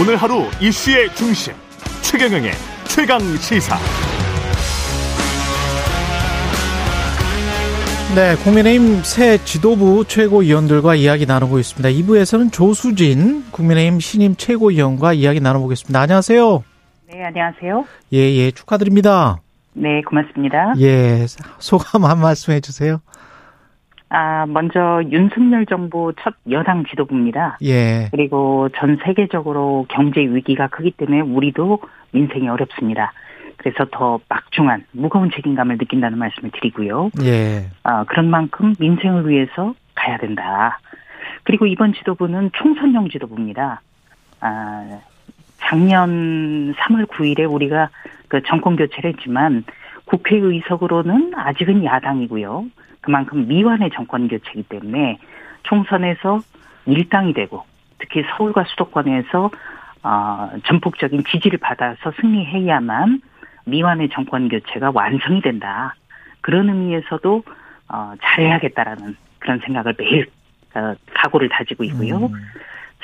오늘 하루 이슈의 중심 최경영의 최강 시사. 네, 국민의힘 새 지도부 최고위원들과 이야기 나누고 있습니다. 2부에서는 조수진 국민의힘 신임 최고위원과 이야기 나눠보겠습니다. 안녕하세요. 네, 안녕하세요. 예, 예, 축하드립니다. 네, 고맙습니다. 예, 소감 한 말씀 해주세요. 아, 먼저 윤석열 정부 첫 여당 지도부입니다. 예. 그리고 전 세계적으로 경제 위기가 크기 때문에 우리도 민생이 어렵습니다. 그래서 더 막중한 무거운 책임감을 느낀다는 말씀을 드리고요. 예. 아, 그런 만큼 민생을 위해서 가야 된다. 그리고 이번 지도부는 총선용 지도부입니다. 아, 작년 3월 9일에 우리가 그 정권 교체를 했지만 국회의석으로는 아직은 야당이고요. 그만큼 미완의 정권 교체이기 때문에 총선에서 일당이 되고 특히 서울과 수도권에서 어, 전폭적인 지지를 받아서 승리해야만 미완의 정권 교체가 완성이 된다. 그런 의미에서도 어, 잘해야겠다라는 그런 생각을 매일 어, 각오를 다지고 있고요. 음.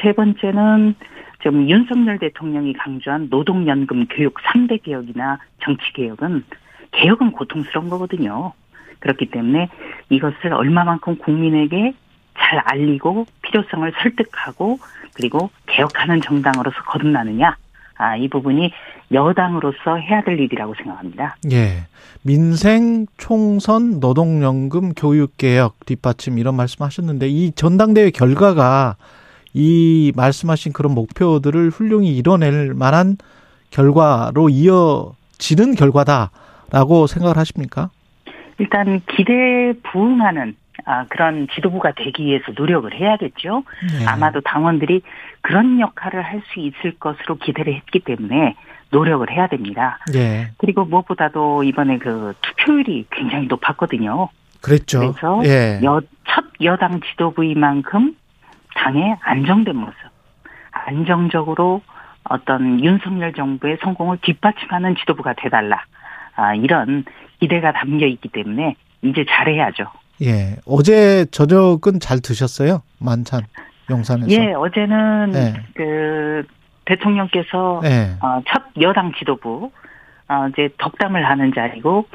세 번째는 지금 윤석열 대통령이 강조한 노동연금 교육 3대 개혁이나 정치 개혁은 개혁은 고통스러운 거거든요. 그렇기 때문에 이것을 얼마만큼 국민에게 잘 알리고 필요성을 설득하고 그리고 개혁하는 정당으로서 거듭나느냐. 아, 이 부분이 여당으로서 해야 될 일이라고 생각합니다. 예. 민생, 총선, 노동연금, 교육개혁, 뒷받침 이런 말씀 하셨는데 이 전당대회 결과가 이 말씀하신 그런 목표들을 훌륭히 이뤄낼 만한 결과로 이어지는 결과다라고 생각을 하십니까? 일단 기대에 부응하는 아, 그런 지도부가 되기 위해서 노력을 해야겠죠. 예. 아마도 당원들이 그런 역할을 할 수 있을 것으로 기대를 했기 때문에 노력을 해야 됩니다. 예. 그리고 무엇보다도 이번에 그 투표율이 굉장히 높았거든요. 그랬죠. 그래서 예. 여, 첫 여당 지도부인 만큼 당의 안정된 모습, 안정적으로 어떤 윤석열 정부의 성공을 뒷받침하는 지도부가 돼달라. 아, 이런 기대가 담겨 있기 때문에 이제 잘해야죠. 예. 어제 저녁은 잘 드셨어요? 만찬 용산에서. 예, 어제는 네. 그 대통령께서 예. 어, 첫 여당 지도부 어, 이제 덕담을 하는 자리고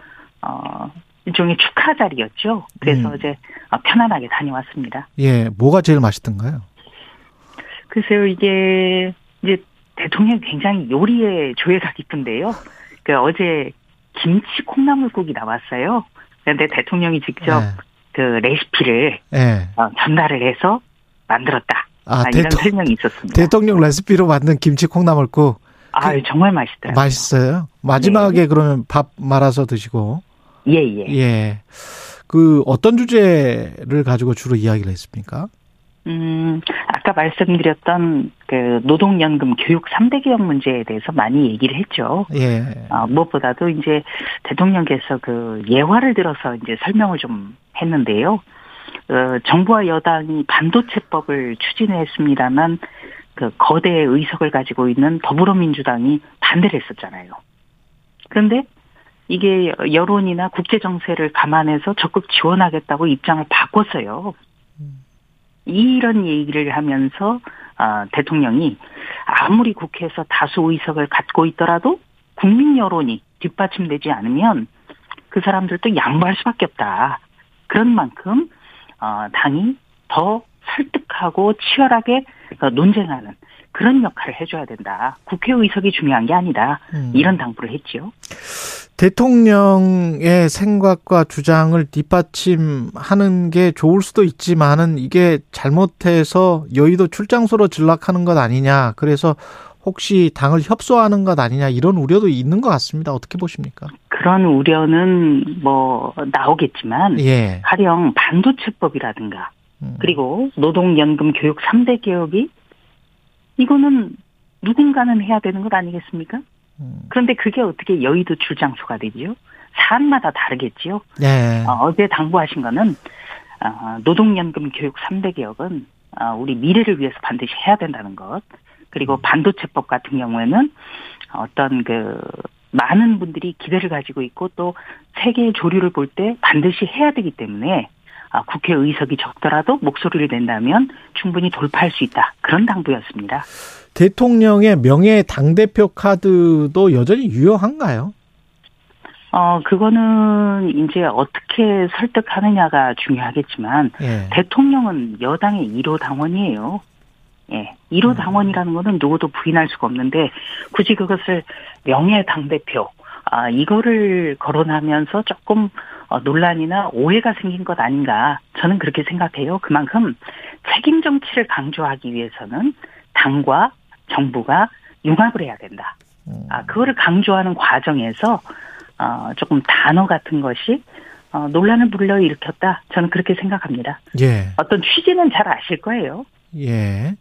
어, 일종의 축하 자리였죠. 그래서 음. 이제 어, 편안하게 다녀왔습니다. 예. 뭐가 제일 맛있던가요? 글쎄요, 이게 이제 대통령이 굉장히 요리에 조예가 깊은데요. 그 어제 김치 콩나물국이 나왔어요. 그런데 대통령이 직접 예. 그 레시피를 예. 어, 전달을 해서 만들었다. 아, 아, 이런 대통, 설명이 있었습니다. 대통령 레시피로 만든 김치 콩나물국 아, 정말 맛있더라고요. 맛있어요. 마지막에 그러면 밥 말아서 드시고. 예, 예. 예. 그 어떤 주제를 가지고 주로 이야기를 했습니까? 음, 아까 말씀드렸던 그 노동연금 교육 3대 개혁 문제에 대해서 많이 얘기를 했죠. 예. 어, 무엇보다도 이제 대통령께서 그 예화를 들어서 이제 설명을 좀 했는데요. 어, 정부와 여당이 반도체법을 추진했습니다만 그 거대 의석을 가지고 있는 더불어민주당이 반대를 했었잖아요. 그런데 이게 여론이나 국제 정세를 감안해서 적극 지원하겠다고 입장을 바꿨어요. 이런 얘기를 하면서 아, 대통령이 아무리 국회에서 다수 의석을 갖고 있더라도 국민 여론이 뒷받침되지 않으면 그 사람들도 양보할 수밖에 없다. 그런 만큼 어, 당이 더 설득하고 치열하게 어, 논쟁하는 그런 역할을 해줘야 된다. 국회 의석이 중요한 게 아니다. 음. 이런 당부를 했지요. 대통령의 생각과 주장을 뒷받침하는 게 좋을 수도 있지만은 이게 잘못해서 여의도 출장소로 전락하는 것 아니냐. 그래서 혹시 당을 협소하는 것 아니냐 이런 우려도 있는 것 같습니다. 어떻게 보십니까? 그런 우려는 뭐 나오겠지만 예. 가령 반도체법이라든가 음. 그리고 노동연금 교육 3대 개혁이 이거는 누군가는 해야 되는 것 아니겠습니까? 음. 그런데 그게 어떻게 여의도 출장소가 되지요? 사안마다 다르겠지요. 예. 어, 제 당부하신 거는 어, 노동연금 교육 3대 개혁은 어, 우리 미래를 위해서 반드시 해야 된다는 것. 그리고 반도체법 같은 경우에는 어떤 그 많은 분들이 기대를 가지고 있고 또 세계의 조류를 볼 때 반드시 해야 되기 때문에 아, 국회 의석이 적더라도 목소리를 낸다면 충분히 돌파할 수 있다. 그런 당부였습니다. 대통령의 명예 당대표 카드도 여전히 유효한가요? 어, 그거는 이제 어떻게 설득하느냐가 중요하겠지만, 예. 대통령은 여당의 1호 당원이에요. 예. 1호 음. 당원이라는 거는 누구도 부인할 수가 없는데, 굳이 그것을 명예 당대표, 아, 이거를 거론하면서 조금 어, 논란이나 오해가 생긴 것 아닌가. 저는 그렇게 생각해요. 그만큼 책임 정치를 강조하기 위해서는 당과 정부가 융합을 해야 된다. 음. 아, 그거를 강조하는 과정에서 어, 조금 단어 같은 것이 어, 논란을 불러일으켰다. 저는 그렇게 생각합니다. 예. 어떤 취지는 잘 아실 거예요. 예.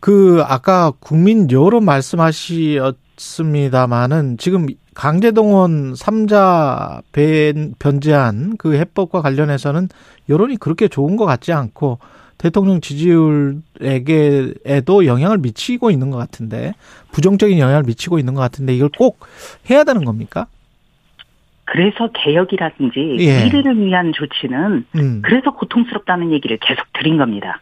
그 아까 국민 여로 말씀하셨 습니다마는 지금 강제동원 3자 변제한 그 해법과 관련해서는 여론이 그렇게 좋은 것 같지 않고 대통령 지지율에게에도 영향을 미치고 있는 것 같은데 부정적인 영향을 미치고 있는 것 같은데 이걸 꼭 해야 되는 겁니까? 그래서 개혁이라든지 예. 미래를 위한 조치는 음. 그래서 고통스럽다는 얘기를 계속 드린 겁니다.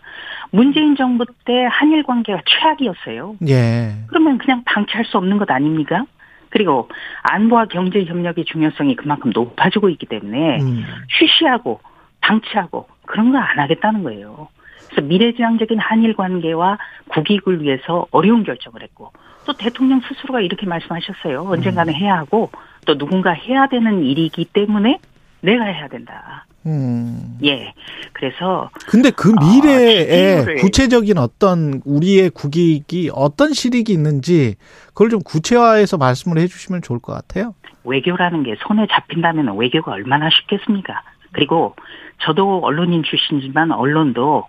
문재인 정부 때 한일 관계가 최악이었어요. 예. 그러면 그냥 방치할 수 없는 것 아닙니까? 그리고 안보와 경제 협력의 중요성이 그만큼 높아지고 있기 때문에 음. 쉬쉬하고 방치하고 그런 거 안 하겠다는 거예요. 그래서 미래지향적인 한일 관계와 국익을 위해서 어려운 결정을 했고 또 대통령 스스로가 이렇게 말씀하셨어요. 언젠가는 해야 하고 또 누군가 해야 되는 일이기 때문에 내가 해야 된다. 음. 예. 그래서 근데 그 아, 미래에 지지율을- 구체적인 어떤 우리의 국익이 어떤 실익이 있는지 그걸 좀 구체화해서 말씀을 해주시면 좋을 것 같아요. 외교라는 게 손에 잡힌다면 외교가 얼마나 쉽겠습니까? 그리고 저도 언론인 출신이지만 언론도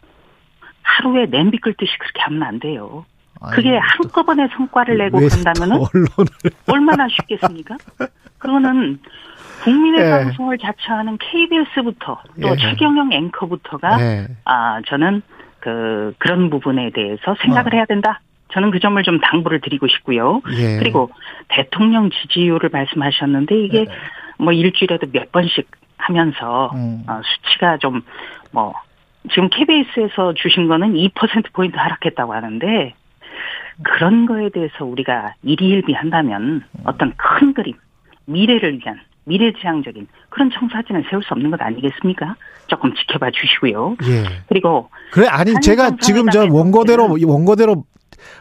하루에 냄비 끓듯이 그렇게 하면 안 돼요. 그게 아이고, 한꺼번에 성과를 내고 언론을 얼마나 쉽겠습니까? 그거는 국민의 예. 방송을 자처하는 KBS부터 또 예. 최경영 앵커부터가 네. 아 저는 그 그런 부분에 대해서 생각을 어. 해야 된다. 저는 그 점을 좀 당부를 드리고 싶고요. 예. 그리고 대통령 지지율을 말씀하셨는데 이게 네. 뭐 일주일에도 몇 번씩 하면서 음. 어, 수치가 좀뭐 지금 KBS에서 주신 거는 2% 포인트 하락했다고 하는데 그런 거에 대해서 우리가 일희일비한다면 어떤 큰 그림, 미래를 위한 미래지향적인 그런 청사진을 세울 수 없는 것 아니겠습니까? 조금 지켜봐 주시고요. 예. 그리고 그래 아니 제가 지금 저 원고대로 원고대로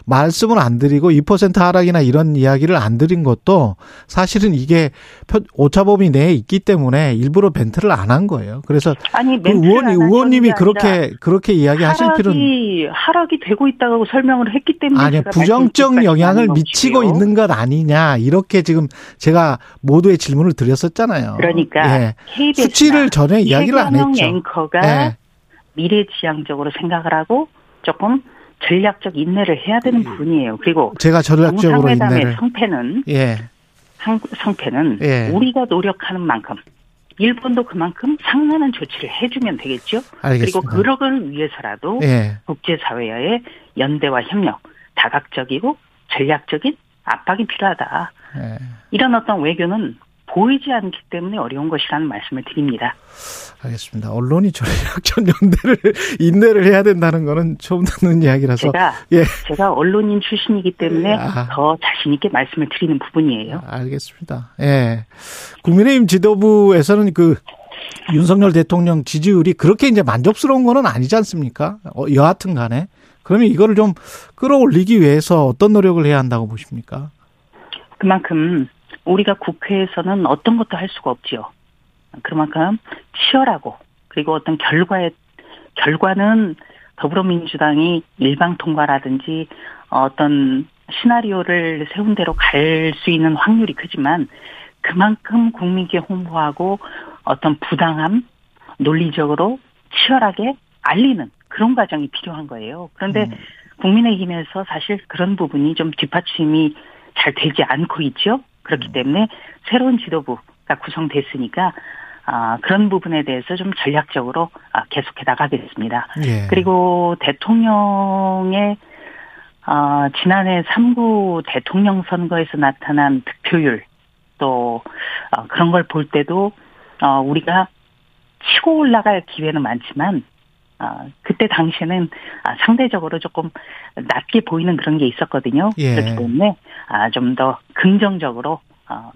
말씀을 안 드리고 2% 하락이나 이런 이야기를 안 드린 것도 사실은 이게 표- 오차범위 내에 있기 때문에 일부러 멘트를 안 한 거예요. 그래서 아니 그 의원 의원님이 그렇게 그렇게 이야기하실 필요는 하락이 하락이 되고 있다고 설명을 했기 때문에 아니 부정적 영향을 미치고 것이고요. 있는 것 아니냐 이렇게 지금 제가 모두의 질문을 드렸었잖아요. 그러니까 예. 수치를 전혀 이야기를 안 했죠. 앵커가 예. 미래지향적으로 생각을 하고 조금 전략적 인내를 해야 되는 부분이에요. 그리고 제가 전략적으로 인내를 성패는 예. 상- 성패는 예. 우리가 노력하는 만큼 일본도 그만큼 상응하는 조치를 해주면 되겠죠. 그리고 알겠습니다. 그러걸 위해서라도 예. 국제사회와의 연대와 협력, 다각적이고 전략적인 압박이 필요하다. 예. 이런 어떤 외교는 보이지 않기 때문에 어려운 것이라는 말씀을 드립니다. 알겠습니다. 언론이 전략적 연대를 인내를 해야 된다는 거는 처음 듣는 이야기라서 제가 예. 제가 언론인 출신이기 때문에 아. 더 자신 있게 말씀을 드리는 부분이에요. 알겠습니다. 예. 국민의힘 지도부에서는 그 윤석열 대통령 지지율이 그렇게 이제 만족스러운 거는 아니지 않습니까? 어, 여하튼 간에. 그러면 이거를 좀 끌어올리기 위해서 어떤 노력을 해야 한다고 보십니까? 그만큼 우리가 국회에서는 어떤 것도 할 수가 없지요. 그만큼 치열하고 그리고 어떤 결과에 결과는 더불어민주당이 일방 통과라든지 어떤 시나리오를 세운 대로 갈 수 있는 확률이 크지만 그만큼 국민께 홍보하고 어떤 부당함 논리적으로 치열하게 알리는 그런 과정이 필요한 거예요. 그런데 음. 국민의힘에서 사실 그런 부분이 좀 뒷받침이 잘 되지 않고 있죠. 그렇기 음. 때문에 새로운 지도부가 구성됐으니까 아, 그런 부분에 대해서 좀 전략적으로 아, 계속해 나가겠습니다. 예. 그리고 대통령의 아, 지난해 3구 대통령 선거에서 나타난 득표율 또 어, 그런 걸 볼 때도 어, 우리가 치고 올라갈 기회는 많지만 아, 그때 당시에는 아, 상대적으로 조금 낮게 보이는 그런 게 있었거든요. 예. 그렇기 때문에 아, 좀 더 긍정적으로 어,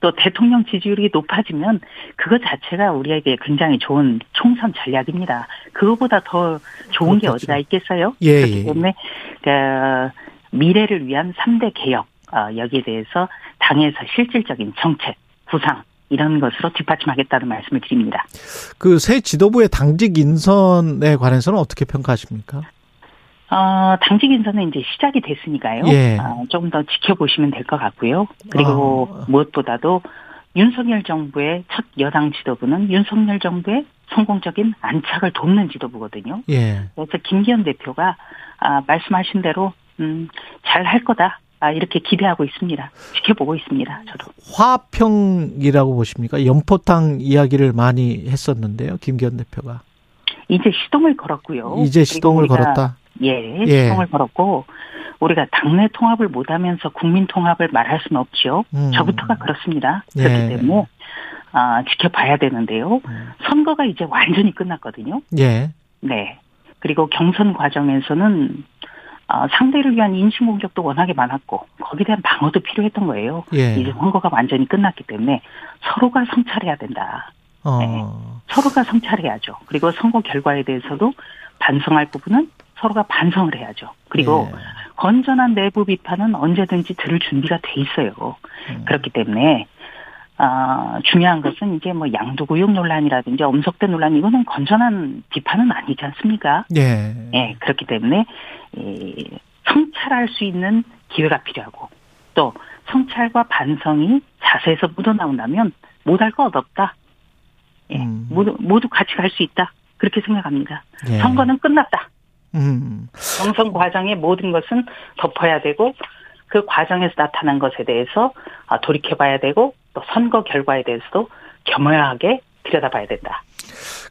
또 대통령 지지율이 높아지면 그것 자체가 우리에게 굉장히 좋은 총선 전략입니다. 그거보다 더 좋은 게 그렇겠죠. 어디가 있겠어요? 예, 그렇기 예. 때문에 그 미래를 위한 3대 개혁 어, 여기에 대해서 당에서 실질적인 정책, 구상 이런 것으로 뒷받침하겠다는 말씀을 드립니다. 그 새 지도부의 당직 인선에 관해서는 어떻게 평가하십니까? 어, 당직 인선은 이제 시작이 됐으니까요. 예. 어, 조금 더 지켜보시면 될 것 같고요. 그리고 아. 무엇보다도 윤석열 정부의 첫 여당 지도부는 윤석열 정부의 성공적인 안착을 돕는 지도부거든요. 예. 그래서 김기현 대표가 아, 말씀하신 대로 음, 잘 할 거다. 아, 이렇게 기대하고 있습니다. 지켜보고 있습니다. 저도. 화평이라고 보십니까? 연포탕 이야기를 많이 했었는데요. 김기현 대표가. 이제 시동을 걸었고요. 이제 시동을 걸었다. 예, 예. 시동을 걸었고 우리가 당내 통합을 못하면서 국민 통합을 말할 수는 없죠. 음. 저부터가 그렇습니다. 예. 그렇기 때문에 아, 지켜봐야 되는데요. 음. 선거가 이제 완전히 끝났거든요. 예. 네. 그리고 경선 과정에서는 아, 상대를 위한 인신 공격도 워낙에 많았고 거기에 대한 방어도 필요했던 거예요. 예. 이제 선거가 완전히 끝났기 때문에 서로가 성찰해야 된다. 어. 서로가 성찰해야죠. 그리고 선거 결과에 대해서도 반성할 부분은 서로가 반성을 해야죠. 그리고 예. 건전한 내부 비판은 언제든지 들을 준비가 돼 있어요. 음. 그렇기 때문에 아, 중요한 것은 이제 뭐 양도구역 논란이라든지 엄석대 논란 이거는 건전한 비판은 아니지 않습니까? 예. 예, 그렇기 때문에 이, 성찰할 수 있는 기회가 필요하고 또 성찰과 반성이 자세에서 묻어나온다면 못할 것 없다. 예, 음. 모두 모두 같이 갈 수 있다. 그렇게 생각합니다. 예. 선거는 끝났다. 음. 경선 과정의 모든 것은 덮어야 되고 그 과정에서 나타난 것에 대해서 아, 돌이켜봐야 되고 또 선거 결과에 대해서도 겸허하게 들여다봐야 된다.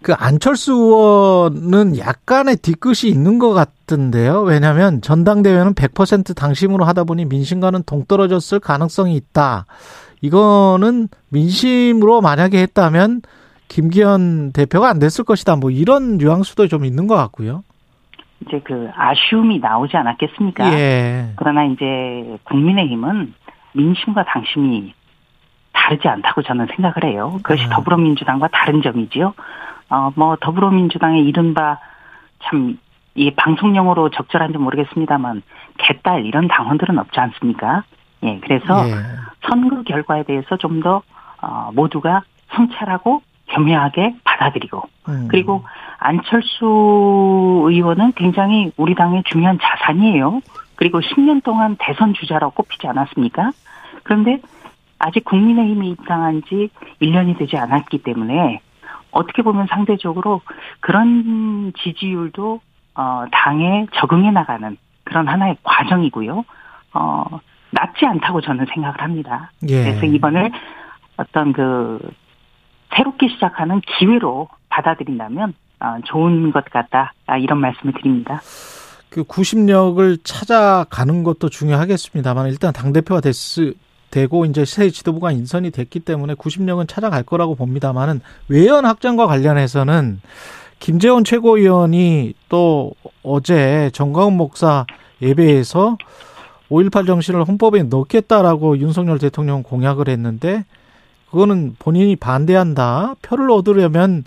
그 안철수 의원은 약간의 뒤끝이 있는 것 같은데요. 왜냐하면 전당대회는 100% 당심으로 하다 보니 민심과는 동떨어졌을 가능성이 있다. 이거는 민심으로 만약에 했다면 김기현 대표가 안 됐을 것이다. 뭐 이런 뉘앙스도 좀 있는 것 같고요. 이제 그 아쉬움이 나오지 않았겠습니까? 예. 그러나 이제 국민의힘은 민심과 당심이 다르지 않다고 저는 생각을 해요. 그것이 아. 더불어민주당과 다른 점이지요. 어, 뭐 더불어민주당의 이른바 참 이 방송용어로 적절한지 모르겠습니다만 개딸 이런 당원들은 없지 않습니까? 예, 그래서 예. 선거 결과에 대해서 좀 더 어, 모두가 성찰하고 겸허하게 받아들이고 음. 그리고 안철수 의원은 굉장히 우리 당의 중요한 자산이에요. 그리고 10년 동안 대선 주자로 꼽히지 않았습니까? 그런데 아직 국민의힘이 입당한 지 1년이 되지 않았기 때문에 어떻게 보면 상대적으로 그런 지지율도 어, 당에 적응해 나가는 그런 하나의 과정이고요. 어, 낮지 않다고 저는 생각을 합니다. 예. 그래서 이번을 어떤 그 새롭게 시작하는 기회로 받아들인다면 아, 좋은 것 같다 아, 이런 말씀을 드립니다. 그 구심력을 찾아가는 것도 중요하겠습니다만 일단 당 대표가 됐 되고 이제 새 지도부가 인선이 됐기 때문에 구심력은 찾아갈 거라고 봅니다만은 외연 확장과 관련해서는 김재원 최고위원이 또 어제 정광훈 목사 예배에서 5.18 정신을 헌법에 넣겠다라고 윤석열 대통령 공약을 했는데 그거는 본인이 반대한다. 표를 얻으려면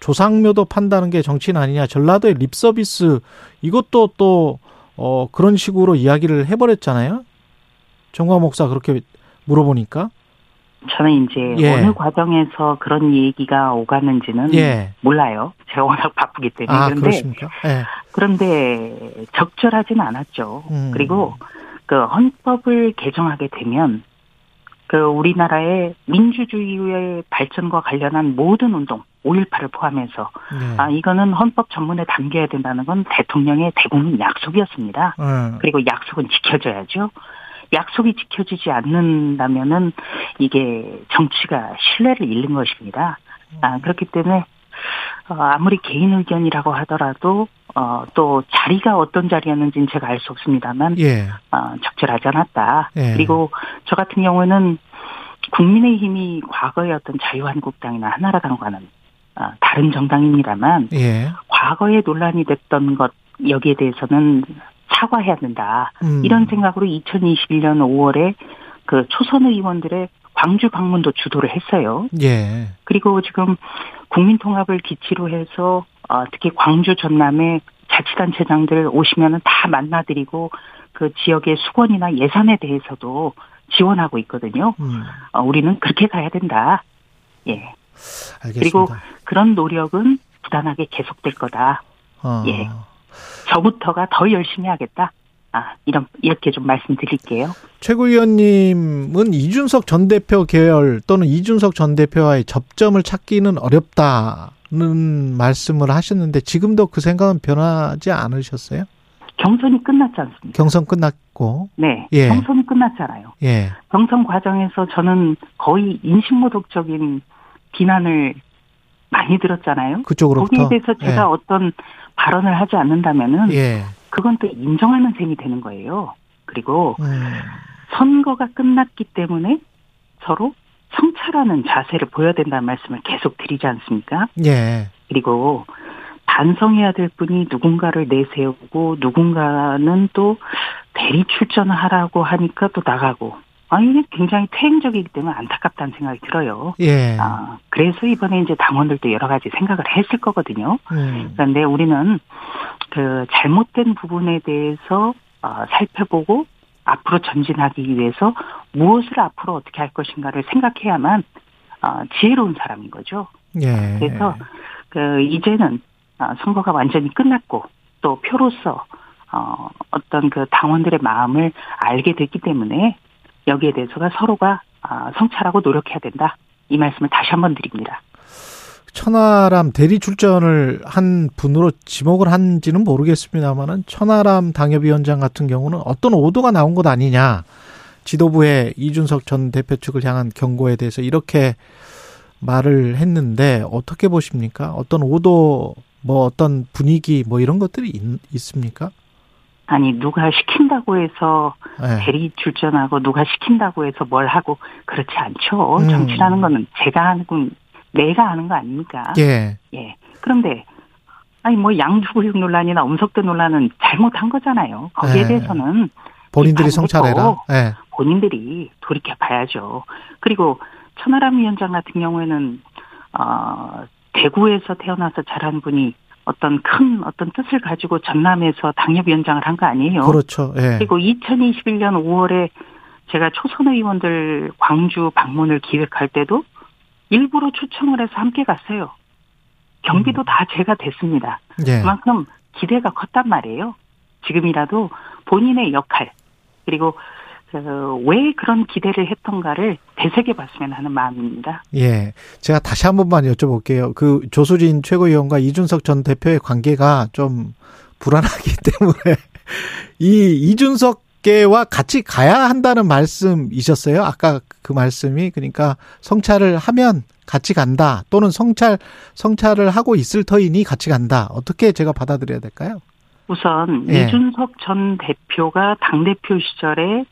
조상묘도 판다는 게 정치인 아니냐. 전라도의 립서비스 이것도 또 어, 그런 식으로 이야기를 해버렸잖아요. 정광 목사 그렇게 물어보니까 저는 이제 예. 어느 과정에서 그런 얘기가 오갔는지는 예. 몰라요. 제가 워낙 바쁘기 때문에 아 그런데 그렇습니까? 예. 그런데 적절하진 않았죠. 음. 그리고 그 헌법을 개정하게 되면 그 우리나라의 민주주의의 발전과 관련한 모든 운동 5.18을 포함해서 네. 아 이거는 헌법 전문에 담겨야 된다는 건 대통령의 대국민 약속이었습니다. 예. 그리고 약속은 지켜져야죠. 약속이 지켜지지 않는다면은 이게 정치가 신뢰를 잃는 것입니다. 아, 그렇기 때문에 어, 아무리 개인 의견이라고 하더라도 어, 또 자리가 어떤 자리였는지는 제가 알 수 없습니다만 예. 어, 적절하지 않았다. 예. 그리고 저 같은 경우는 국민의힘이 과거의 어떤 자유한국당이나 한나라당과는 어, 다른 정당입니다만 예. 과거에 논란이 됐던 것 여기에 대해서는 사과해야 된다. 음. 이런 생각으로 2021년 5월에 그 초선 의원들의 광주 방문도 주도를 했어요. 예. 그리고 지금 국민통합을 기치로 해서 어, 특히 광주 전남의 자치단체장들 오시면은 다 만나드리고 그 지역의 수건이나 예산에 대해서도 지원하고 있거든요. 음. 어, 우리는 그렇게 가야 된다. 예. 알겠습니다. 그리고 그런 노력은 부단하게 계속될 거다. 어. 예. 저부터가 더 열심히 하겠다. 아, 이런, 이렇게 좀 말씀드릴게요. 최고위원님은 이준석 전 대표 계열 또는 이준석 전 대표와의 접점을 찾기는 어렵다는 말씀을 하셨는데 지금도 그 생각은 변하지 않으셨어요? 경선이 끝났지 않습니까? 경선 끝났고 네. 예. 경선이 끝났잖아요. 예. 경선 과정에서 저는 거의 인신모독적인 비난을 많이 들었잖아요. 그쪽으로부터 거기에 대해서 제가 예. 어떤 발언을 하지 않는다면은 예. 그건 또 인정하는 셈이 되는 거예요. 그리고 음. 선거가 끝났기 때문에 서로 성찰하는 자세를 보여야 된다는 말씀을 계속 드리지 않습니까? 예. 그리고 반성해야 될 분이 누군가를 내세우고 누군가는 또 대리 출전을 하라고 하니까 또 나가고 아 이게 굉장히 퇴행적이기 때문에 안타깝다는 생각이 들어요. 예. 아 그래서 이번에 이제 당원들도 여러 가지 생각을 했을 거거든요. 음. 그런데 우리는 그 잘못된 부분에 대해서 어, 살펴보고 앞으로 전진하기 위해서 무엇을 앞으로 어떻게 할 것인가를 생각해야만 어, 지혜로운 사람인 거죠. 예. 그래서 그 이제는 어, 선거가 완전히 끝났고 또 표로서 어, 어떤 그 당원들의 마음을 알게 됐기 때문에 여기에 대해서가 서로가 어, 성찰하고 노력해야 된다. 이 말씀을 다시 한번 드립니다. 천하람 대리 출전을 한 분으로 지목을 한지는 모르겠습니다만은 천하람 당협위원장 같은 경우는 어떤 오도가 나온 것 아니냐 지도부의 이준석 전 대표 측을 향한 경고에 대해서 이렇게 말을 했는데 어떻게 보십니까? 어떤 오도 뭐 어떤 분위기 뭐 이런 것들이 있, 있습니까? 아니 누가 시킨다고 해서 예. 대리 출전하고 누가 시킨다고 해서 뭘 하고 그렇지 않죠. 음. 정치라는 거는 제가 하는 건 내가 하는 거 아닙니까? 예. 예. 그런데 아니 뭐 양주구육 논란이나 음석대 논란은 잘못한 거잖아요. 거기에 네. 대해서는 본인들이 성찰해라. 예. 본인들이 돌이켜 봐야죠. 그리고 천하람 위원장 같은 경우에는 어 대구에서 태어나서 자란 분이 어떤 큰 어떤 뜻을 가지고 전남에서 당협위원장을 한 거 아니에요. 그렇죠. 예. 그리고 2021년 5월에 제가 초선 의원들 광주 방문을 기획할 때도 일부러 초청을 해서 함께 갔어요. 경비도 다 제가 됐습니다. 예. 그만큼 기대가 컸단 말이에요. 지금이라도 본인의 역할 그리고 그왜 그런 기대를 했던가를 되새겨 봤으면 하는 마음입니다. 예. 제가 다시 한 번만 여쭤볼게요. 그 조수진 최고위원과 이준석 전 대표의 관계가 좀 불안하기 때문에 이 이준석 계와 같이 가야 한다는 말씀이셨어요? 아까 그 말씀이 그러니까 성찰을 하면 같이 간다 또는 성찰 성찰을 하고 있을 터이니 같이 간다. 어떻게 제가 받아들여야 될까요? 우선 예. 이준석 전 대표가 당 대표 시절에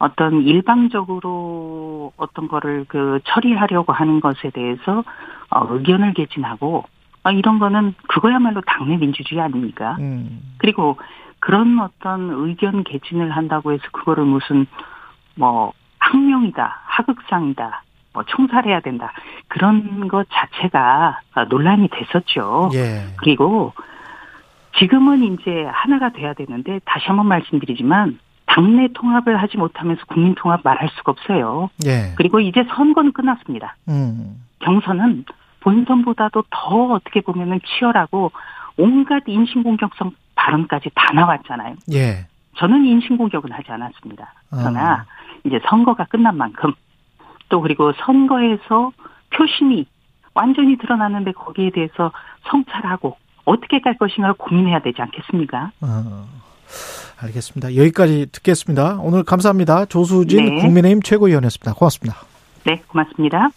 어떤 일방적으로 어떤 거를 그 처리하려고 하는 것에 대해서 어, 의견을 개진하고 아, 이런 거는 그거야말로 당내 민주주의 아닙니까? 음. 그리고 그런 어떤 의견 개진을 한다고 해서 그거를 무슨 뭐 학명이다, 하극상이다, 뭐 총살해야 된다 그런 것 자체가 아, 논란이 됐었죠. 예. 그리고 지금은 이제 하나가 돼야 되는데 다시 한번 말씀드리지만 당내 통합을 하지 못하면서 국민 통합 말할 수가 없어요. 예. 그리고 이제 선거는 끝났습니다. 음. 경선은 본선보다도 더 어떻게 보면은 치열하고 온갖 인신공격성 발언까지 다 나왔잖아요. 예. 저는 인신공격은 하지 않았습니다. 그러나 아. 이제 선거가 끝난 만큼 또 그리고 선거에서 표심이 완전히 드러났는데 거기에 대해서 성찰하고 어떻게 갈 것인가 고민해야 되지 않겠습니까? 어, 알겠습니다. 여기까지 듣겠습니다. 오늘 감사합니다. 조수진 네. 국민의힘 최고위원이었습니다. 고맙습니다. 네, 고맙습니다.